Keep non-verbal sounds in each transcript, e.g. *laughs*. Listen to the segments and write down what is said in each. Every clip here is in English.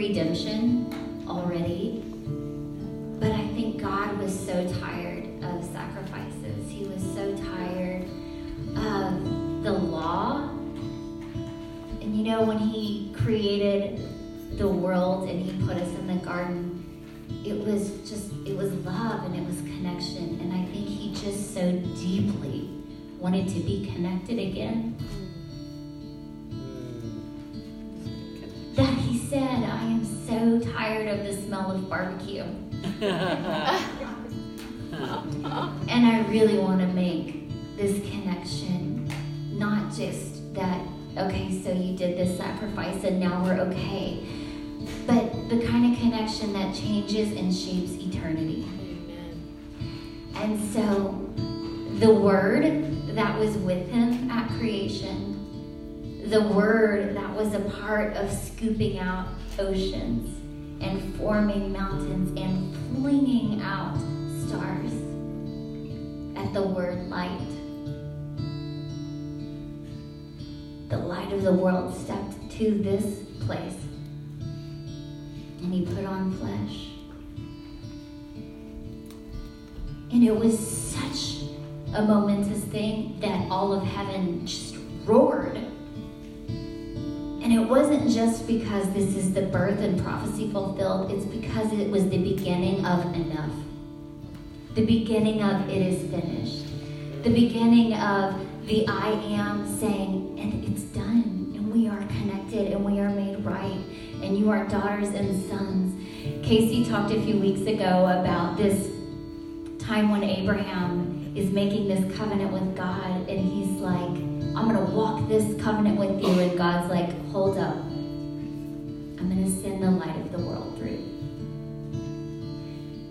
redemption already. But I think God was so tired of sacrifices. He was so tired of the law. And you know, when He created the world and He put us in the garden, it was just, it was love and it was connection. And I think He just so deeply wanted to be connected again. Mm. That He said, so tired of the smell of barbecue. *laughs* And I really want to make this connection, not just that, okay, so you did this sacrifice and now we're okay, but the kind of connection that changes and shapes eternity. And so the word that was with him at creation, the word that was a part of scooping out oceans and forming mountains and flinging out stars at the word light. The light of the world stepped to this place and he put on flesh. And it was such a momentous thing that all of heaven just roared. And it wasn't just because this is the birth and prophecy fulfilled, it's because it was the beginning of enough. The beginning of it is finished. The beginning of the I am saying, and it's done, and we are connected, and we are made right, and you are daughters and sons. Casey talked a few weeks ago about this time when Abraham is making this covenant with God, and he's like, I'm going to walk this covenant with you. And God's like, hold up. I'm going to send the light of the world through.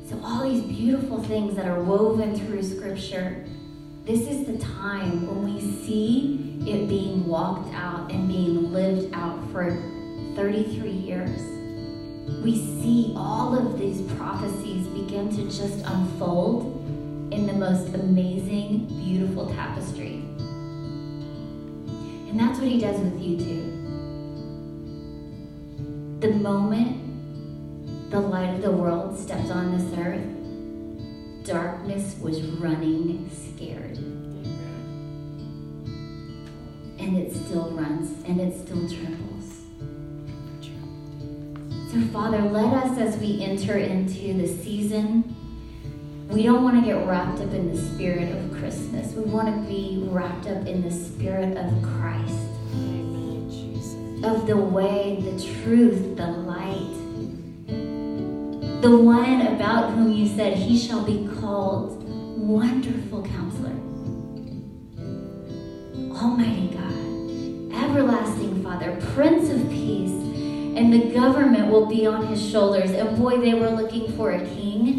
So, all these beautiful things that are woven through Scripture, this is the time when we see it being walked out and being lived out for 33 years. We see all of these prophecies begin to just unfold in the most amazing, beautiful tapestry. And that's what he does with you too. The moment the light of the world stepped on this earth, darkness was running scared. And it still runs and it still trembles. So, Father, let us as we enter into the season, we don't want to get wrapped up in the spirit of Christmas. We want to be wrapped up in the spirit of Christ, of the way, the truth, the light. The one about whom you said, He shall be called Wonderful Counselor, Almighty God, Everlasting Father, Prince of Peace, and the government will be on His shoulders. And boy, they were looking for a king,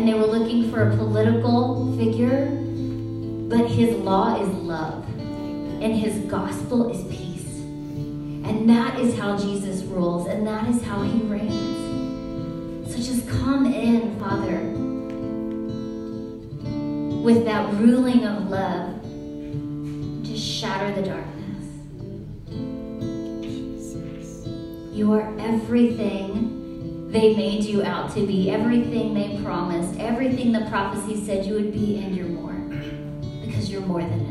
and they were looking for a political figure, but His law is love, and His gospel is peace. And that is how Jesus rules, and that is how He reigns. So just come in, Father, with that ruling of love. Just shatter the darkness. You are everything they made you out to be, everything they promised, everything the prophecy said you would be, and you're more. Because you're more than enough.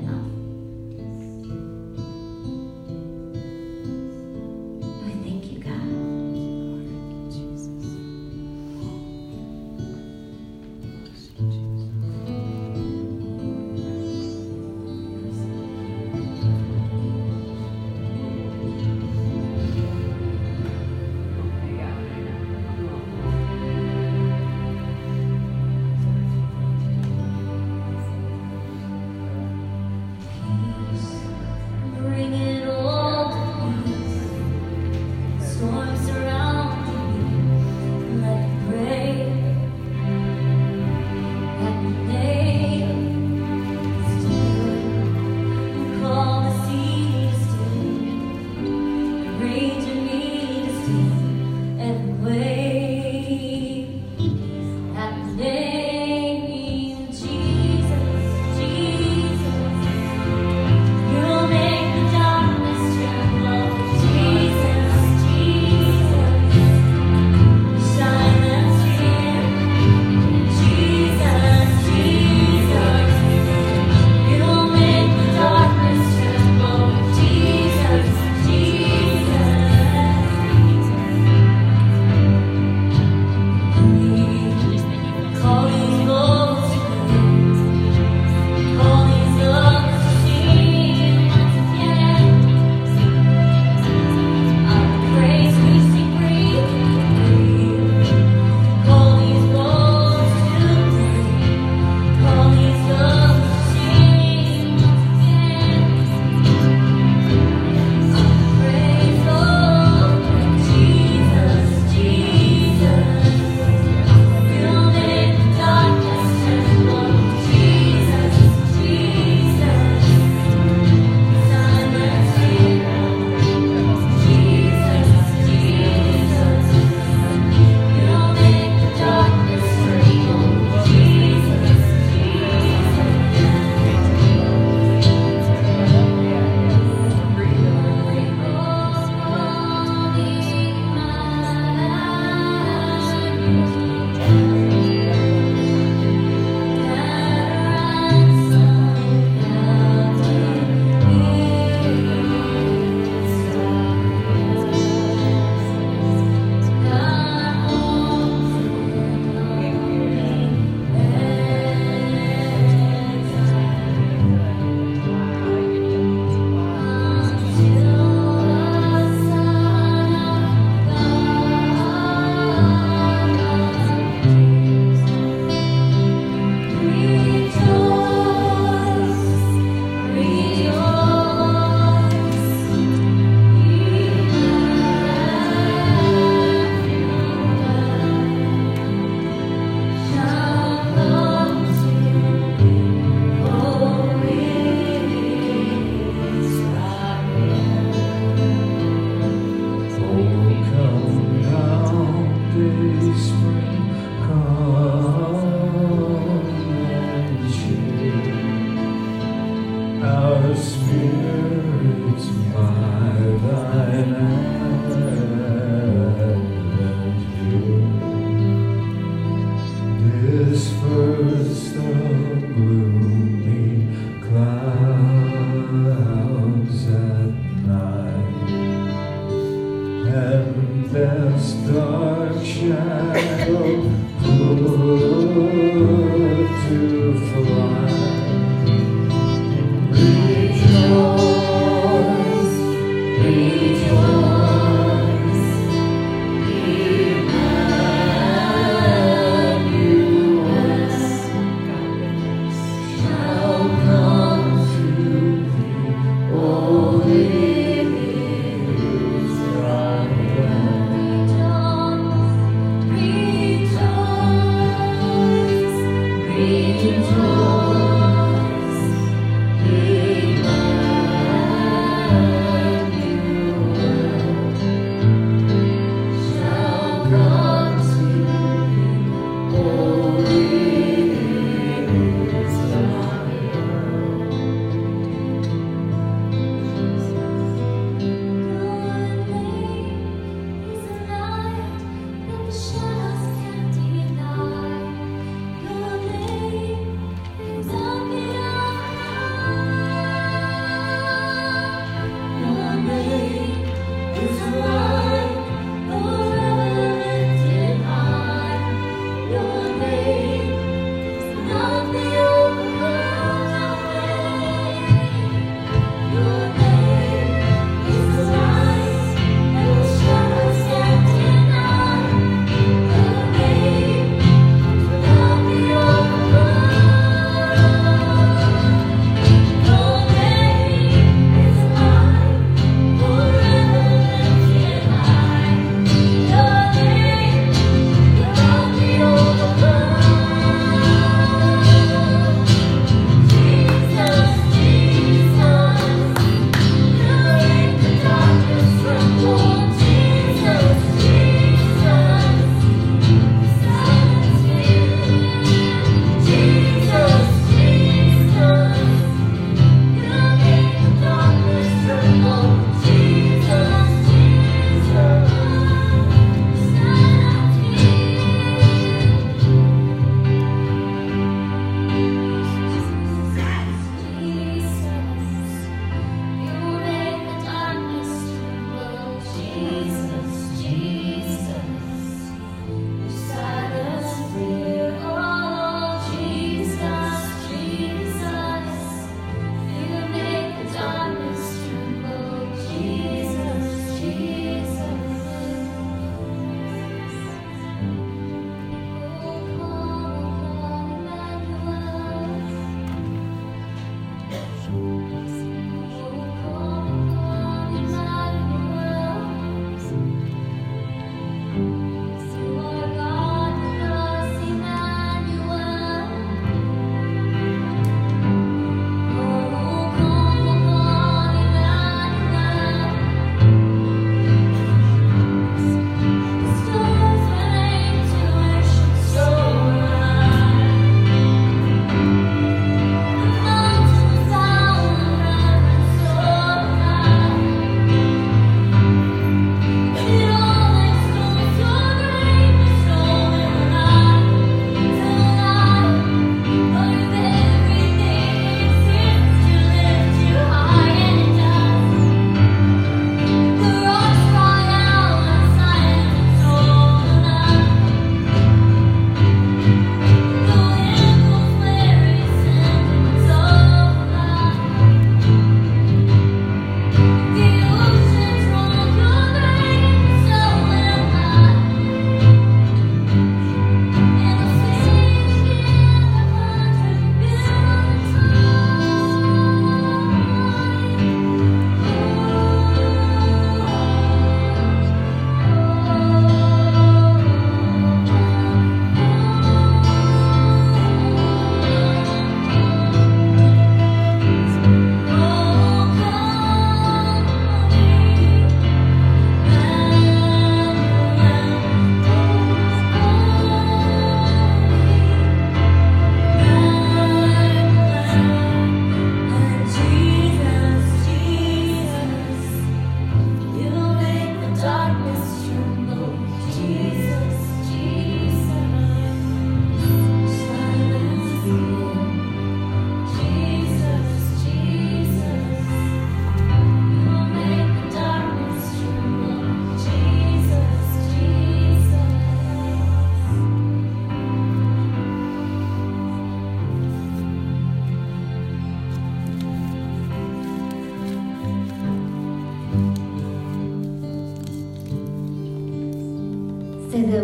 So the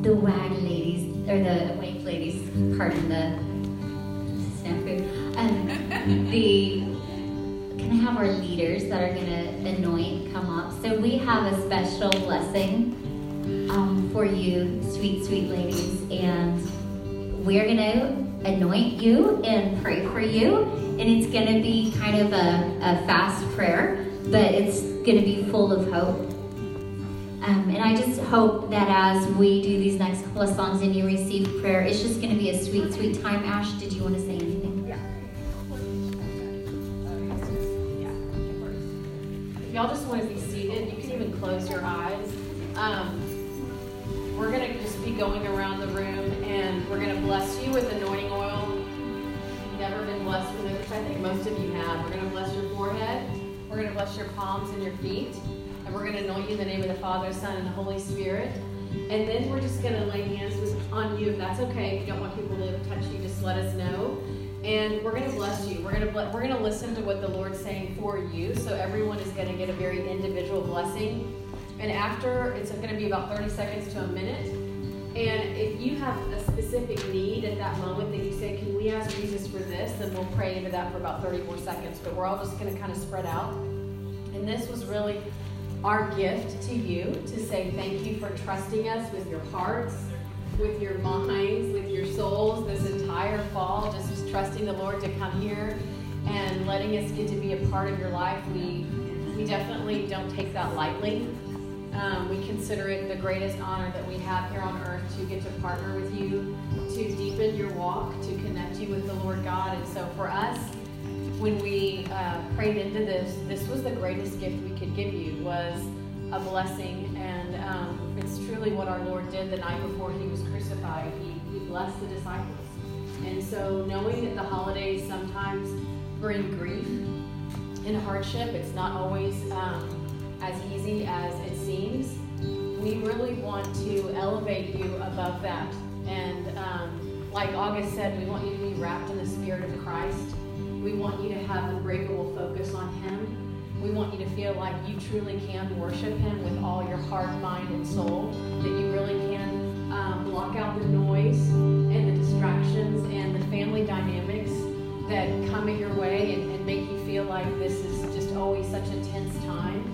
the wag ladies or the wake ladies, pardon the snafu. Um, *laughs* the can I have our leaders that are gonna anoint come up? So we have a special blessing um, for you, sweet sweet ladies, and we're gonna anoint you and pray for you, and it's gonna be kind of a, a fast prayer, but it's gonna be full of hope. Um, and I just hope that as we do these next couple of songs and you receive prayer, it's just going to be a sweet, sweet time. Ash, did you want to say anything? Yeah. If y'all just want to be seated, you can even close your eyes. Um, we're going to just be going around the room and we're going to bless you with anointing oil. Never been blessed with it, which I think most of you have. We're going to bless your forehead. We're going to bless your palms and your feet. And we're going to anoint you in the name of the Father, Son, and the Holy Spirit. And then we're just going to lay hands on you if that's okay. If you don't want people to touch you, just let us know. And we're going to bless you. We're going to we're going to listen to what the Lord's saying for you. So everyone is going to get a very individual blessing. And after, it's going to be about 30 seconds to a minute. And if you have a specific need at that moment that you say, can we ask Jesus for this? Then we'll pray into that for about 30 more seconds. But we're all just going to kind of spread out. And this was really our gift to you to say thank you for trusting us with your hearts, with your minds, with your souls this entire fall, just trusting the Lord to come here and letting us get to be a part of your life. We we definitely don't take that lightly. Um, we consider it the greatest honor that we have here on earth to get to partner with you, to deepen your walk, to connect you with the Lord God. And so for us, when we uh, prayed into this, this was the greatest gift we could give you was a blessing, and um, it's truly what our Lord did the night before He was crucified. He, he blessed the disciples, and so knowing that the holidays sometimes bring grief and hardship, it's not always um, as easy as it seems. We really want to elevate you above that, and um, like August said, we want you to be wrapped in the Spirit of Christ. We want you to have unbreakable focus on Him. We want you to feel like you truly can worship Him with all your heart, mind, and soul. That you really can um, block out the noise and the distractions and the family dynamics that come at your way and, and make you feel like this is just always such a tense time.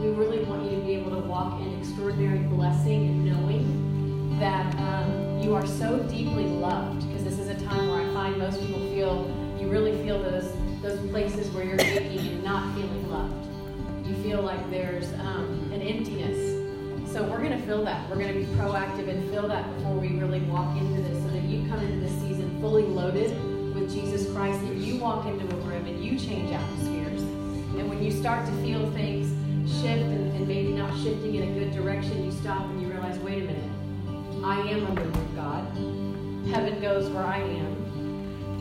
We really want you to be able to walk in extraordinary blessing and knowing that um, you are so deeply loved because this is a time where I find most people feel you really feel those those places where you're aching and not feeling loved. You feel like there's um, an emptiness. So we're going to fill that. We're going to be proactive and fill that before we really walk into this, so that you come into this season fully loaded with Jesus Christ. If you walk into a room and you change atmospheres, and when you start to feel things shift and, and maybe not shifting in a good direction, you stop and you realize, wait a minute, I am of God. Heaven goes where I am.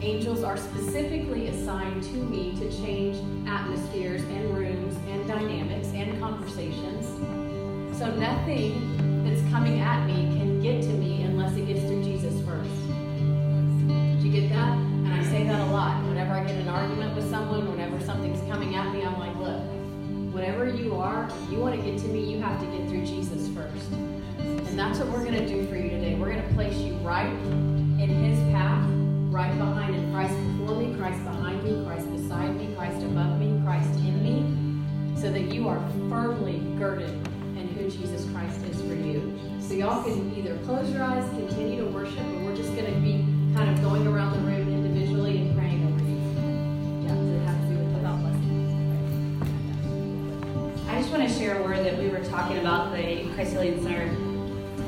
Angels are specifically assigned to me to change atmospheres and rooms and dynamics and conversations. So nothing that's coming at me can get to me unless it gets through Jesus first. Did you get that? And I say that a lot. Whenever I get an argument with someone, whenever something's coming at me, I'm like, look, whatever you are, you want to get to me, you have to get through Jesus first. And that's what we're going to do for you today. We're going to place you right in his path right behind it. Christ before me, Christ behind me, Christ beside me, Christ above me, Christ in me, so that you are firmly girded in who Jesus Christ is for you. So y'all can either close your eyes, continue to worship, or we're just going to be kind of going around the room individually and praying over you. Yeah, does it have to do with about blessing? I just want to share a word that we were talking about the Christ Healing Center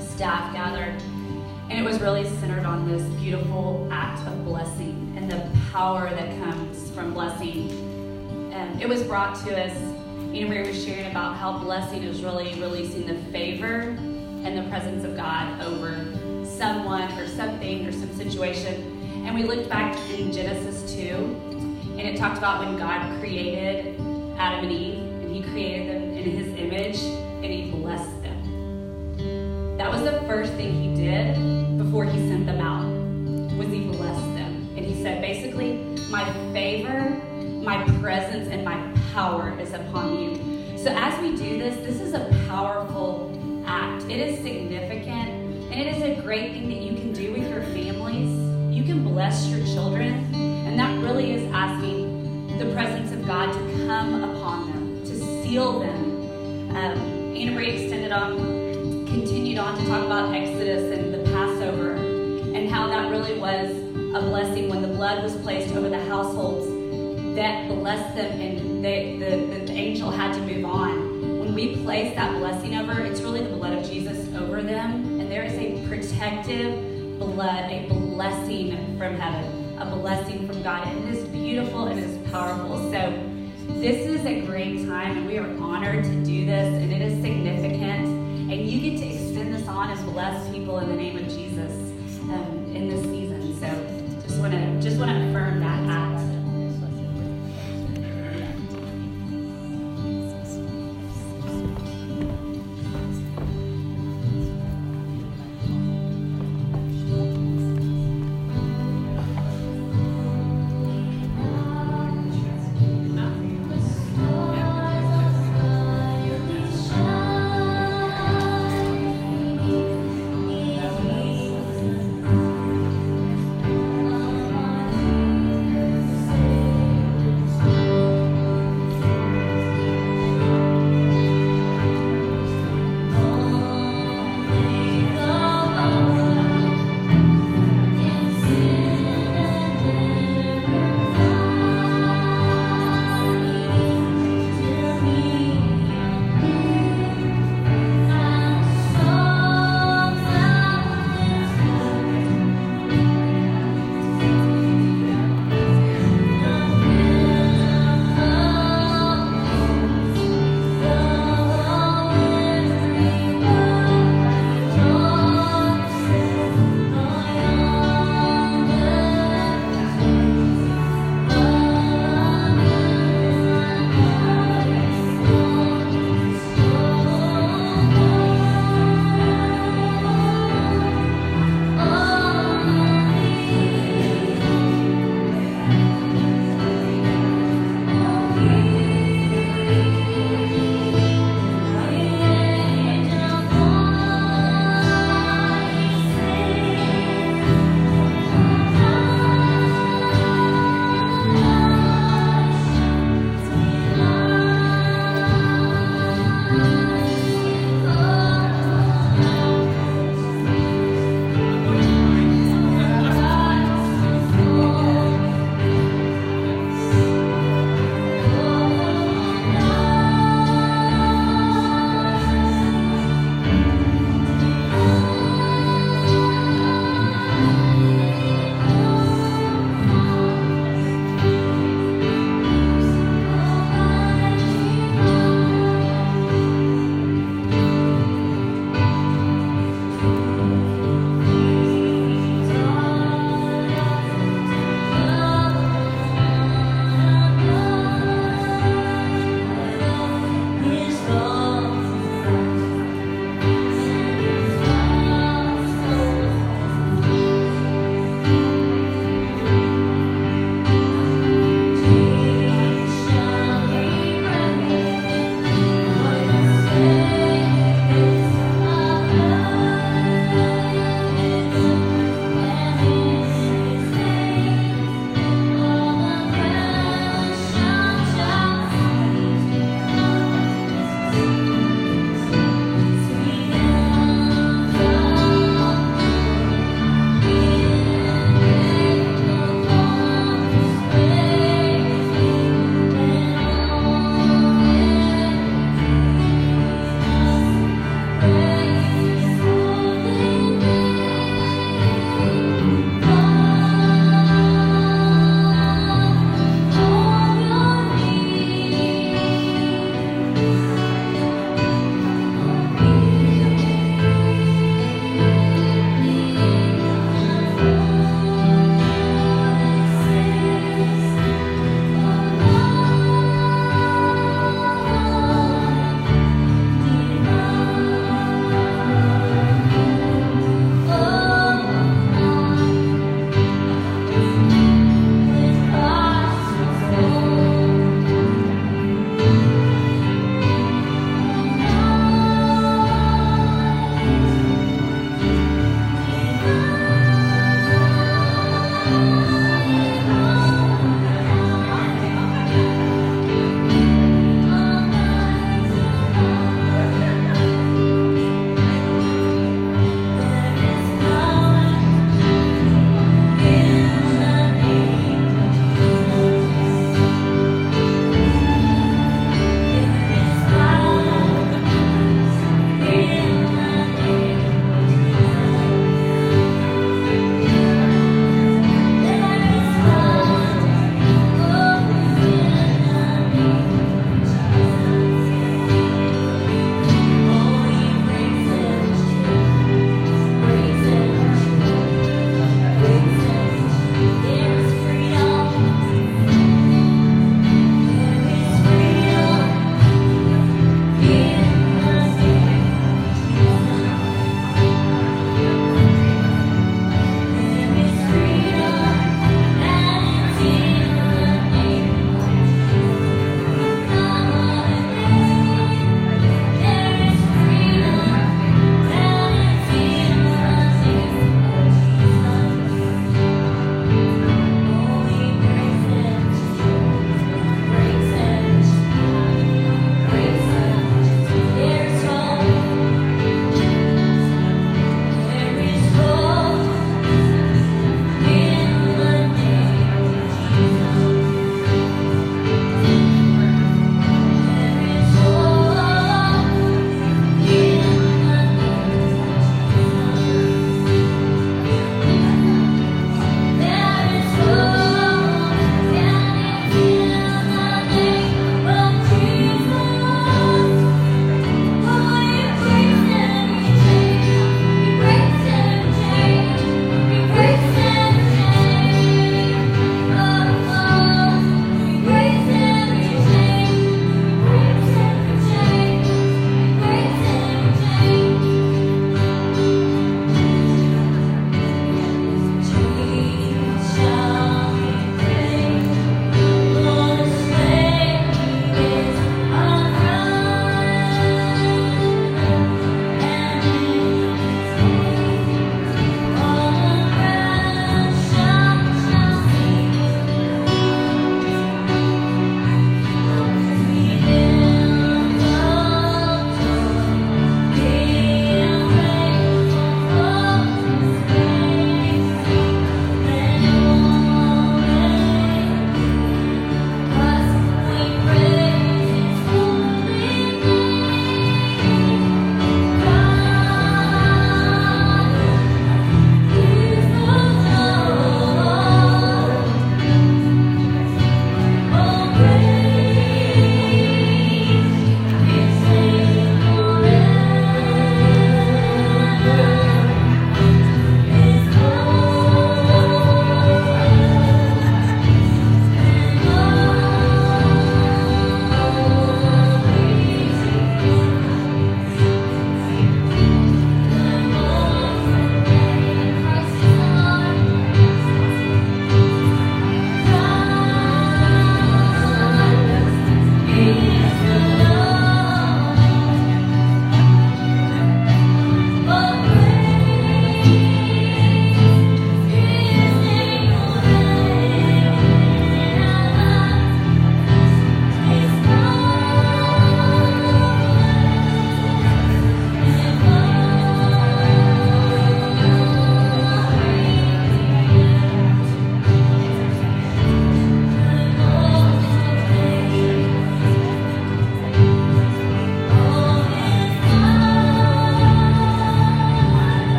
staff gathered, and it was really centered on this beautiful act of blessing and the power that comes from blessing. And it was brought to us. Anna Marie was sharing about how blessing is really releasing the favor and the presence of God over someone or something or some situation. And we looked back in Genesis 2, and it talked about when God created Adam and Eve, and He created them in His image, and He blessed them. That was the first thing He did before He sent them out, was He blessed them. And He said, basically, my favor, my presence, and my power is upon you. So as we do this, this is a powerful act. It is significant, and it is a great thing that you can do with your families. You can bless your children, and that really is asking the presence of God to come upon them, to seal them. Um, Anna Marie extended on, on to talk about Exodus and the Passover, and how that really was a blessing when the blood was placed over the households that blessed them, and they, the, the angel had to move on when we place that blessing over, it's really the blood of Jesus over them, and there is a protective blood, a blessing from heaven, a blessing from God, and it is beautiful and it is powerful. So this is a great time, and we are honored to do this, and it is significant, and you get to this on blessed people in the name of Jesus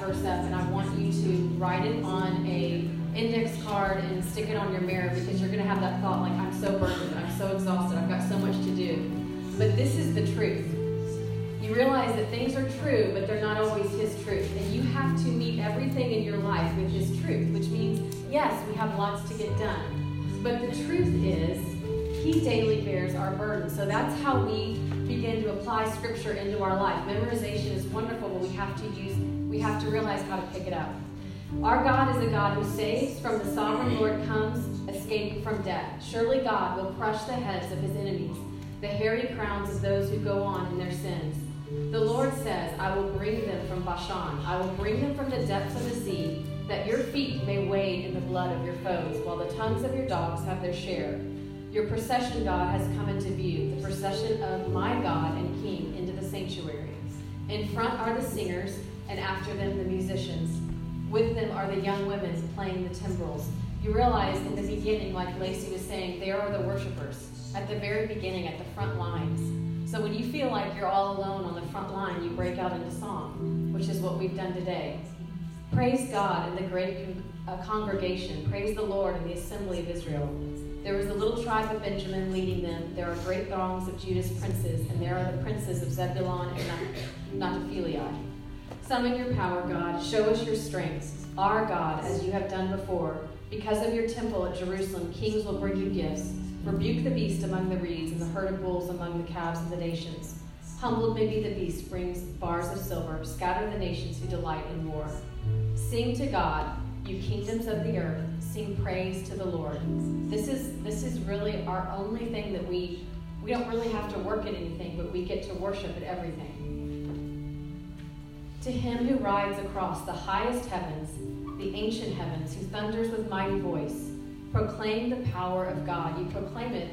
verse up and I want you to write it on a index card and stick it on your mirror because you're going to have that thought like, I'm so burdened, I'm so exhausted, I've got so much to do. But this is the truth. You realize that things are true, but they're not always His truth. And you have to meet everything in your life with His truth, which means, yes, we have lots to get done. But the truth is, He daily bears our burden. So that's how we begin to apply Scripture into our life. Memorization is wonderful, but we have to use, we have to realize how to pick it up. Our God is a God who saves. From the sovereign Lord comes escape from death. Surely God will crush the heads of his enemies, the hairy crowns of those who go on in their sins. The Lord says, I will bring them from Bashan. I will bring them from the depths of the sea, that your feet may wade in the blood of your foes, while the tongues of your dogs have their share. Your procession, God, has come into view, the procession of my God and King into the sanctuary. In front are the singers, and after them the musicians. With them are the young women playing the timbrels. You realize in the beginning, like Lacey was saying, there are the worshipers at the very beginning, at the front lines. So when you feel like you're all alone on the front line, you break out into song, which is what we've done today. Praise God in the great uh, congregation. Praise the Lord in the assembly of Israel. There was the little tribe of Benjamin leading them. There are great throngs of Judah's princes, and there are the princes of Zebulun and Naphtali. Summon your power, God. Show us your strength. Our God, as you have done before. Because of your temple at Jerusalem, kings will bring you gifts. Rebuke the beast among the reeds and the herd of bulls among the calves of the nations. Humbled may be the beast, brings bars of silver. Scatter the nations who delight in war. Sing to God, you kingdoms of the earth. Sing praise to the Lord. This is this is really our only thing that we we don't really have to work at anything, but we get to worship at everything. To him who rides across the highest heavens, the ancient heavens, who thunders with mighty voice, proclaim the power of God. You proclaim it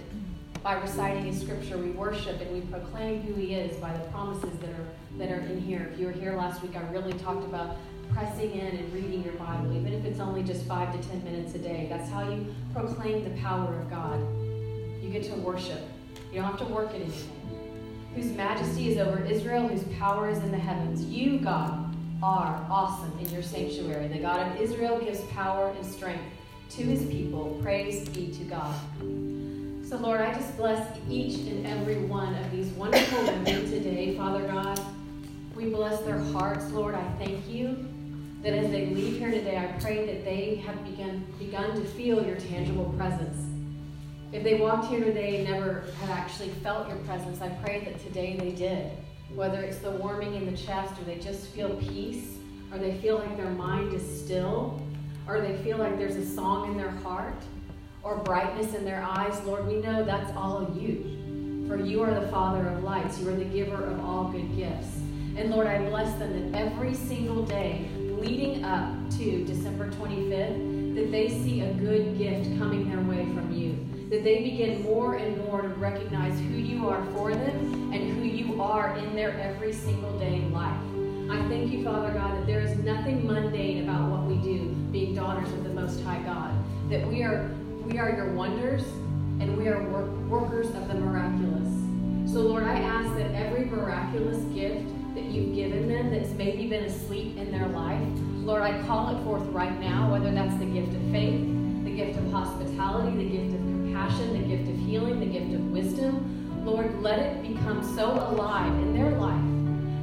by reciting His Scripture. We worship and we proclaim who He is by the promises that are that are in here. If you were here last week, I really talked about pressing in and reading your Bible, even if it's only just five to ten minutes a day. That's how you proclaim the power of God. You get to worship. You don't have to work anything. Whose majesty is over Israel, whose power is in the heavens. You, God, are awesome in your sanctuary. The God of Israel gives power and strength to his people. Praise be to God. So, Lord, I just bless each and every one of these wonderful *coughs* women today, Father God. We bless their hearts, Lord. I thank you that as they leave here today, I pray that they have begun, begun to feel your tangible presence. If they walked here today and never had actually felt your presence, I pray that today they did. Whether it's the warming in the chest, or they just feel peace, or they feel like their mind is still, or they feel like there's a song in their heart, or brightness in their eyes, Lord, we know that's all of you. For you are the Father of lights, you are the giver of all good gifts. And Lord, I bless them that every single day leading up to December 25th, that they see a good gift coming their way from you. That they begin more and more to recognize who you are for them and who you are in their every single day life. I thank you, Father God, that there is nothing mundane about what we do, being daughters of the Most High God. That we are we are your wonders and we are work, workers of the miraculous. So, Lord, I ask that every miraculous gift that you've given them that's maybe been asleep in their life, Lord, I call it forth right now, whether that's the gift of faith, the gift of hospitality, the gift of compassion, the gift of healing, the gift of wisdom. Lord, let it become so alive in their life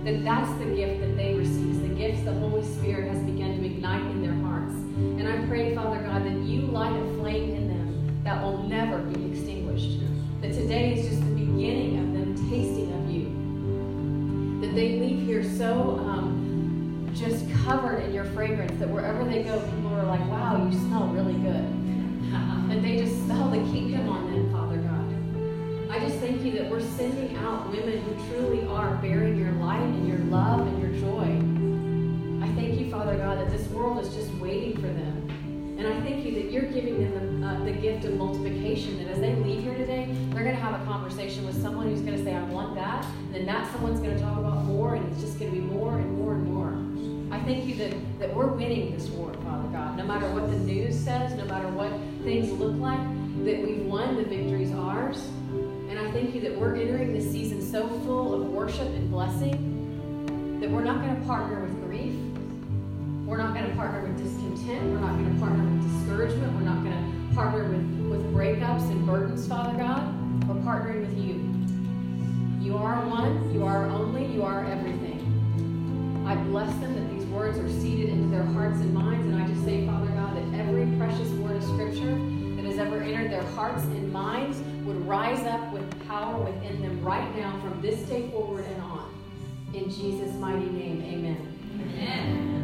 that that's the gift that they receive, the gifts the Holy Spirit has begun to ignite in their hearts. And I pray, Father God, that you light a flame in them that will never be extinguished. That today is just the beginning of them tasting of you. That they leave here so um, just covered in your fragrance that wherever they go, people are like, wow, you smell really good. That we're sending out women who truly are bearing your light and your love and your joy. I thank you, Father God, that this world is just waiting for them. And I thank you that you're giving them the, uh, the gift of multiplication, that as they leave here today, they're going to have a conversation with someone who's going to say, I want that. And then that someone's going to talk about more, and it's just going to be more and more and more. I thank you that, that we're winning this war, Father God. No matter what the news says, no matter what things look like, that we've won, the victory's ours. And I thank you that we're entering this season so full of worship and blessing that we're not going to partner with grief. We're not going to partner with discontent. We're not going to partner with discouragement. We're not going to partner with, with breakups and burdens, Father God. We're partnering with you. You are one, you are only, you are everything. I bless them that these words are seated into their hearts and minds. And I just say, Father God, that every precious word of Scripture that has ever entered their hearts and minds would rise up with power within them right now from this day forward and on. In Jesus' mighty name, amen. amen.